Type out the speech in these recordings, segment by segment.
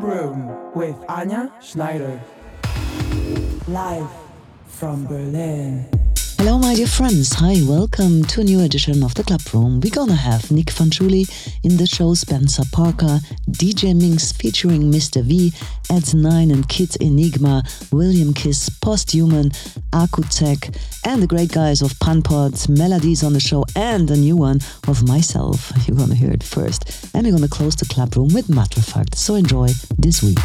Room with Anja Schneider. Live from Berlin. Hello, my dear friends. Hi, welcome to a new edition of the Club Room. We're gonna have Nic Fanciulli in the show, Spencer Parker, DJ Minx featuring Mr. V, Ed Nine and Kid Enigma, William Kiss, Posthuman, Acutek, and the great guys of Pan-Pot, Melodies on the show, and a new one of myself. You're gonna hear it first. And we're gonna close the Club Room with Matrefakt. So enjoy this week.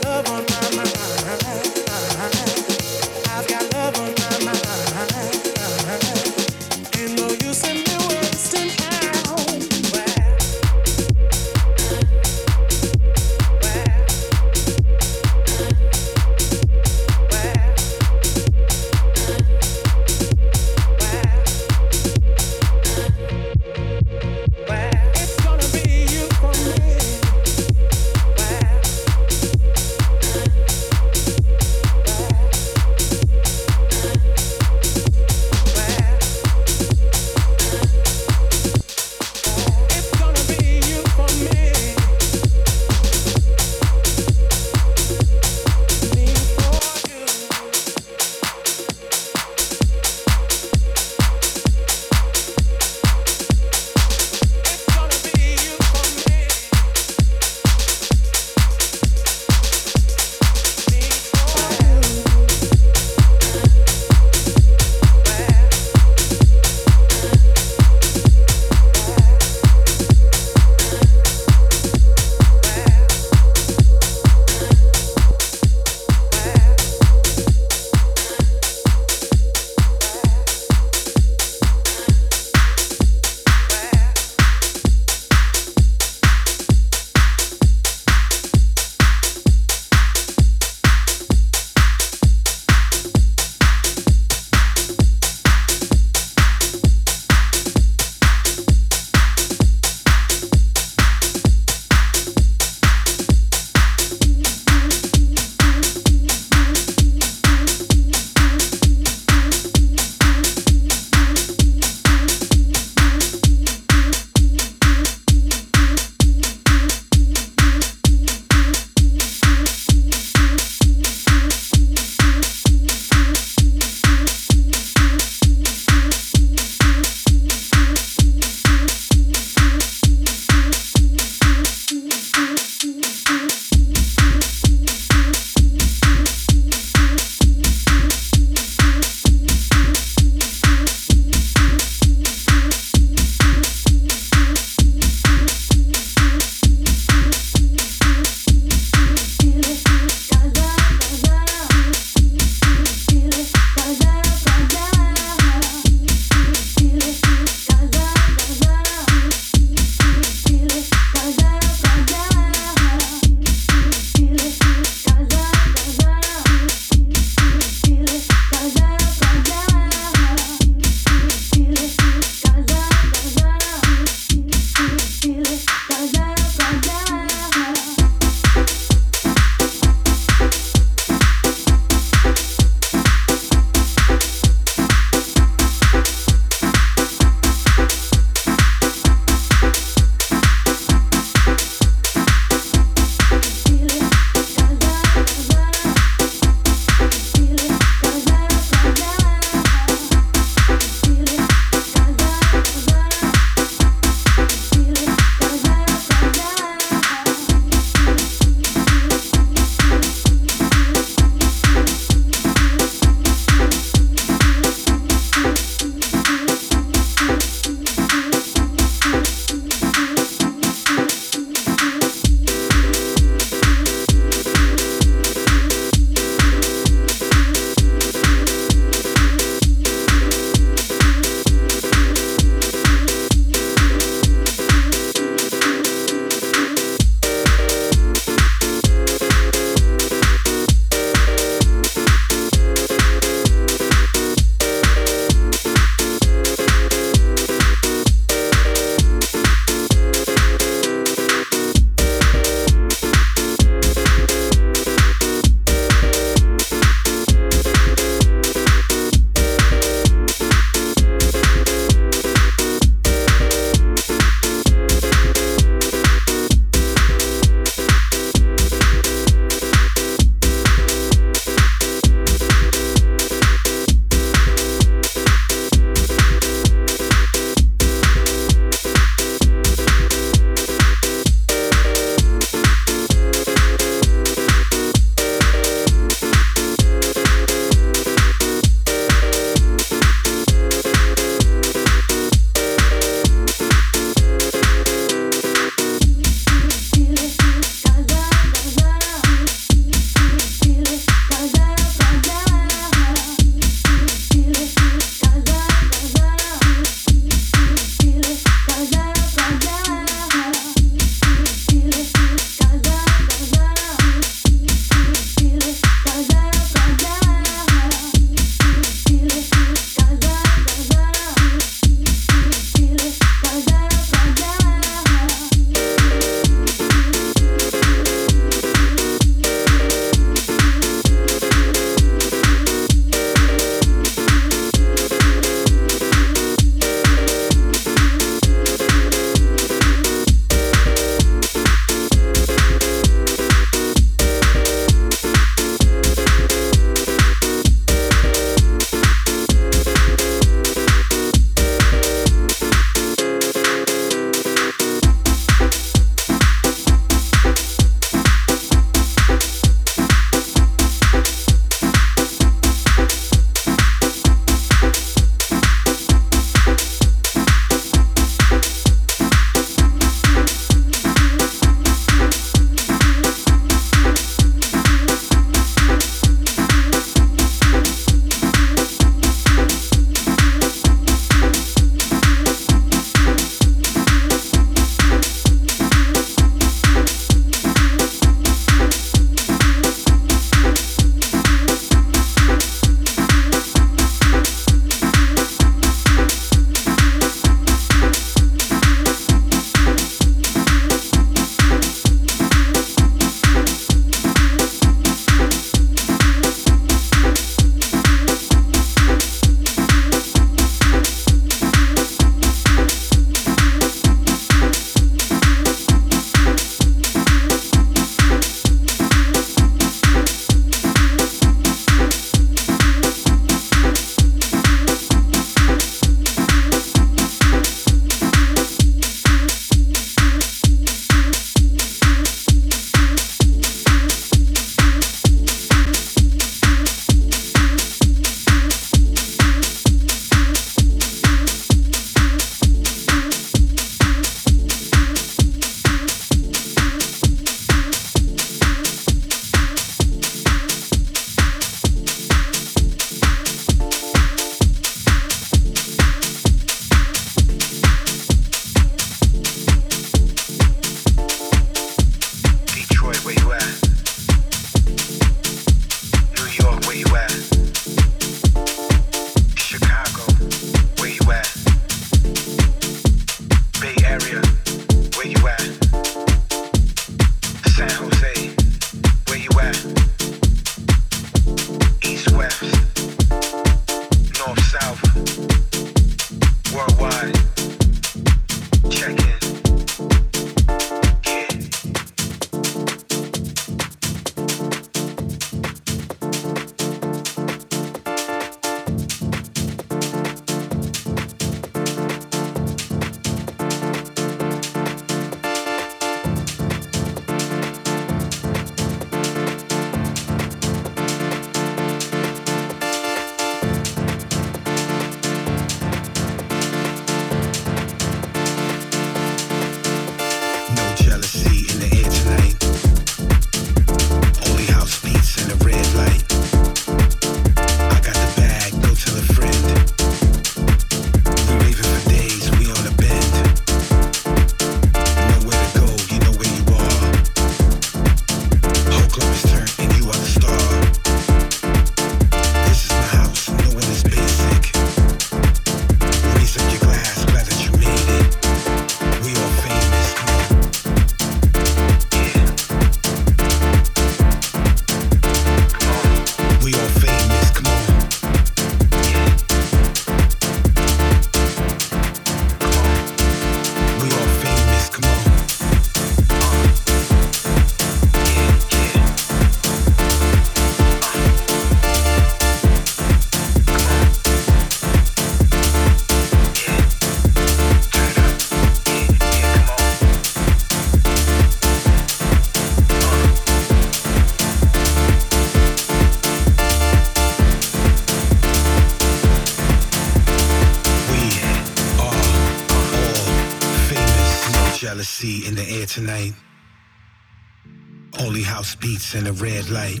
beats and a red light.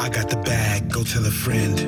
I got the bag, go tell a friend.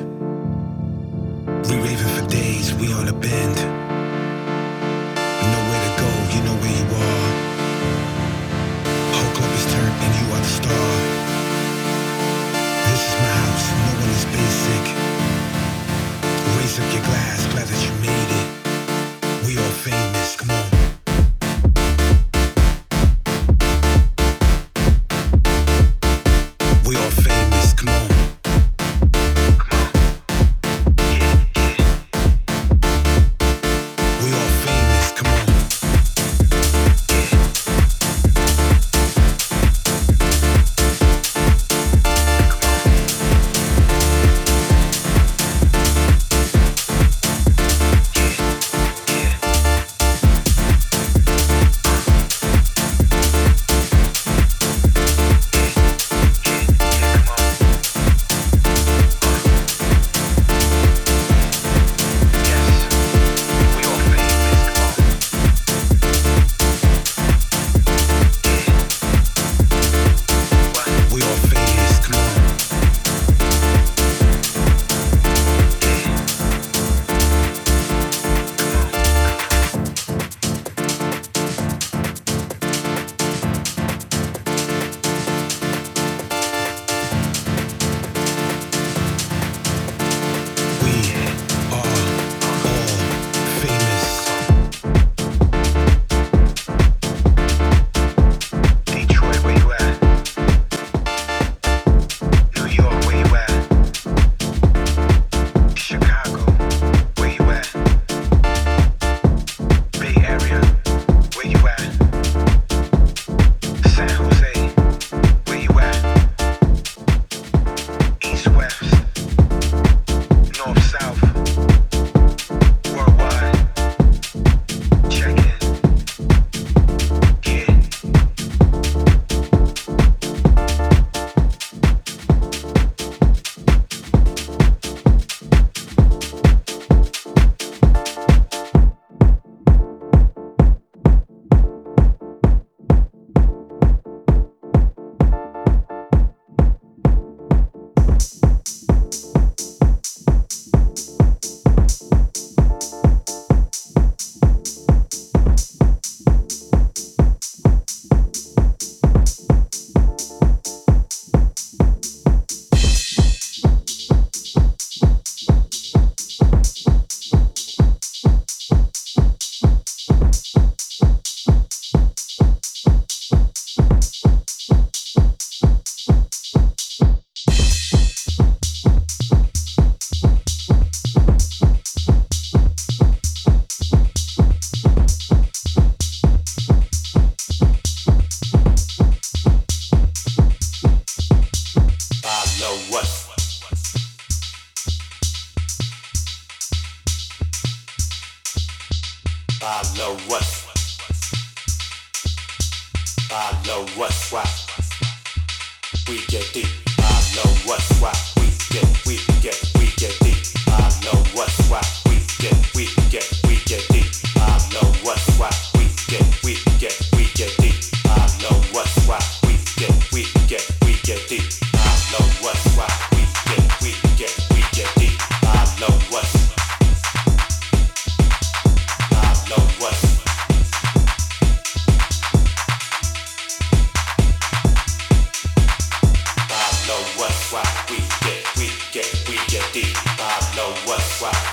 wow.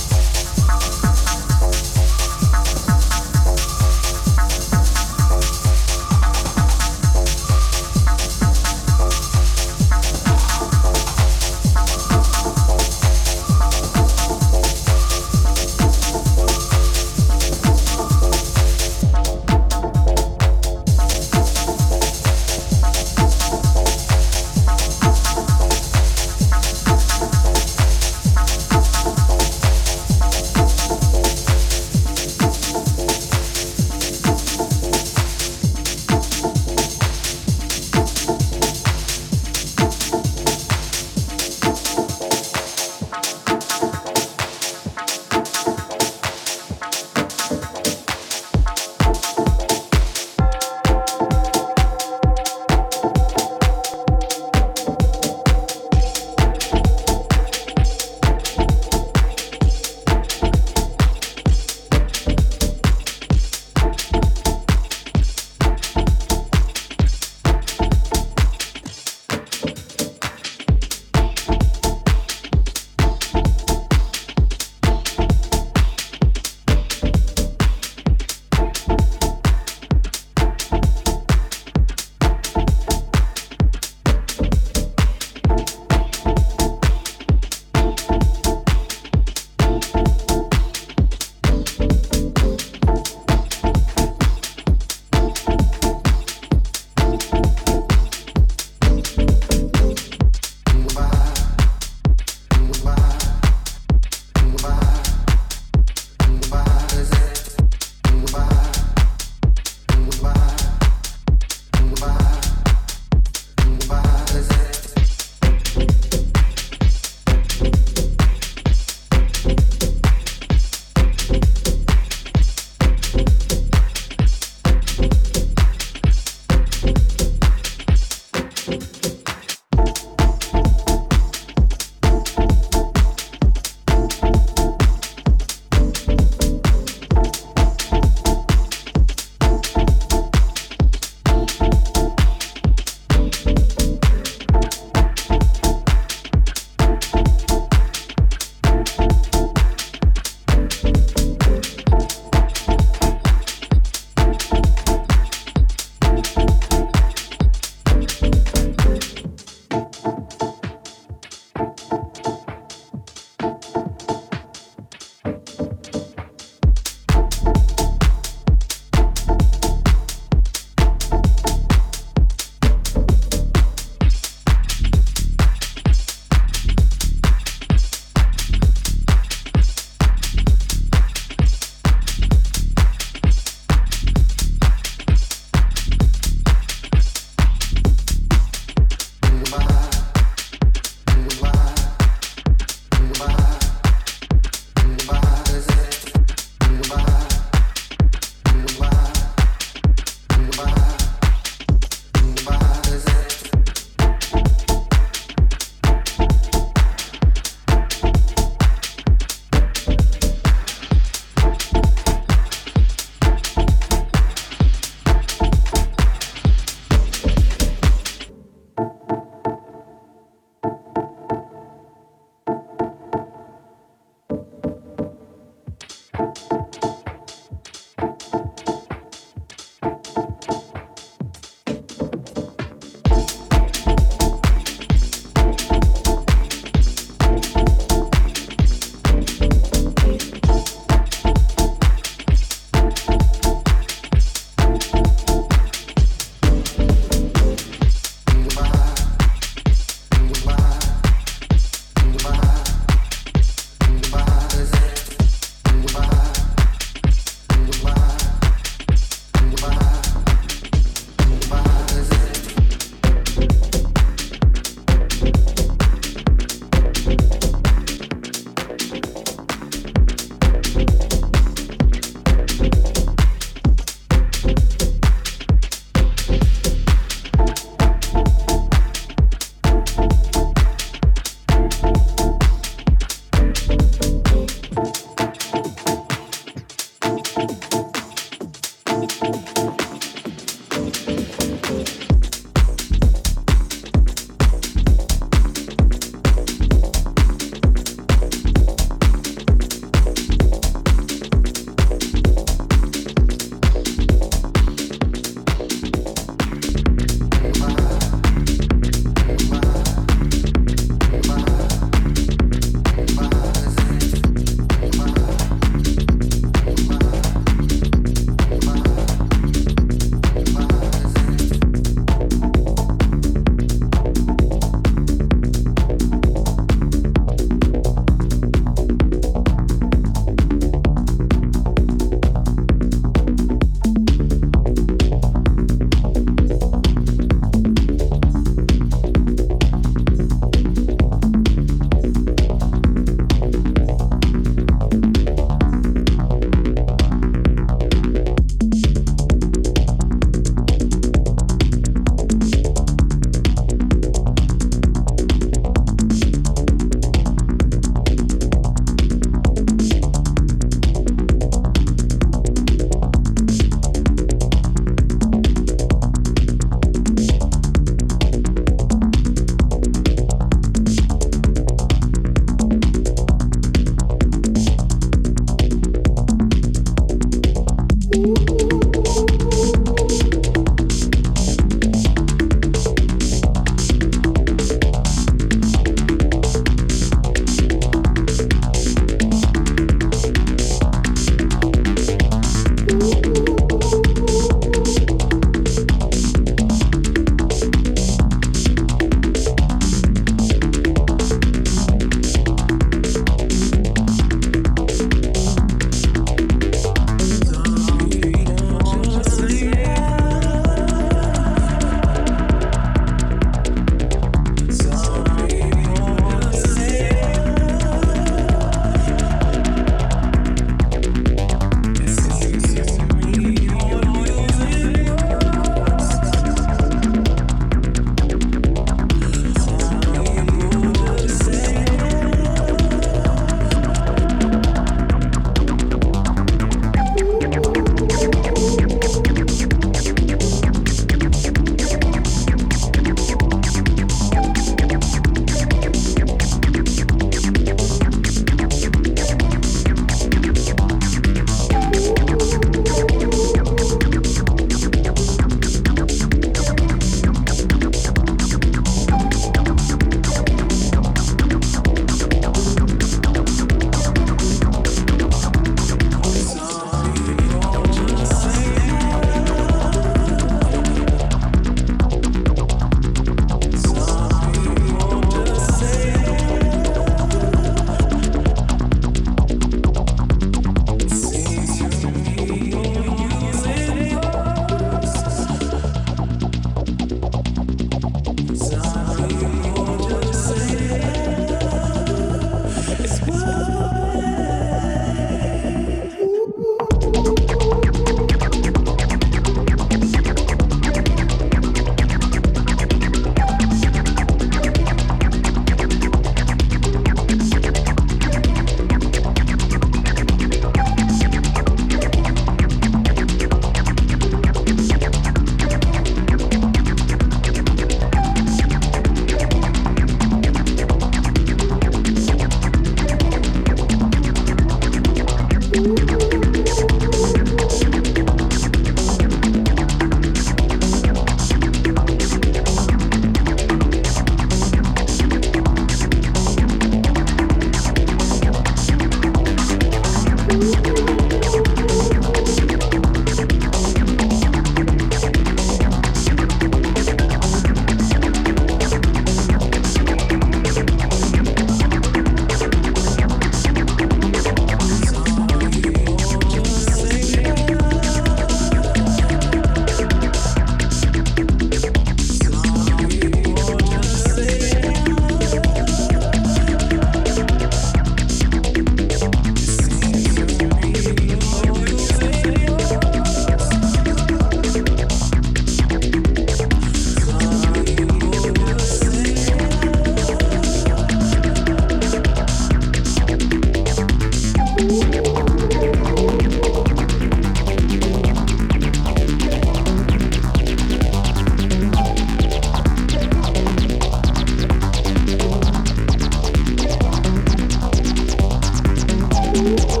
Música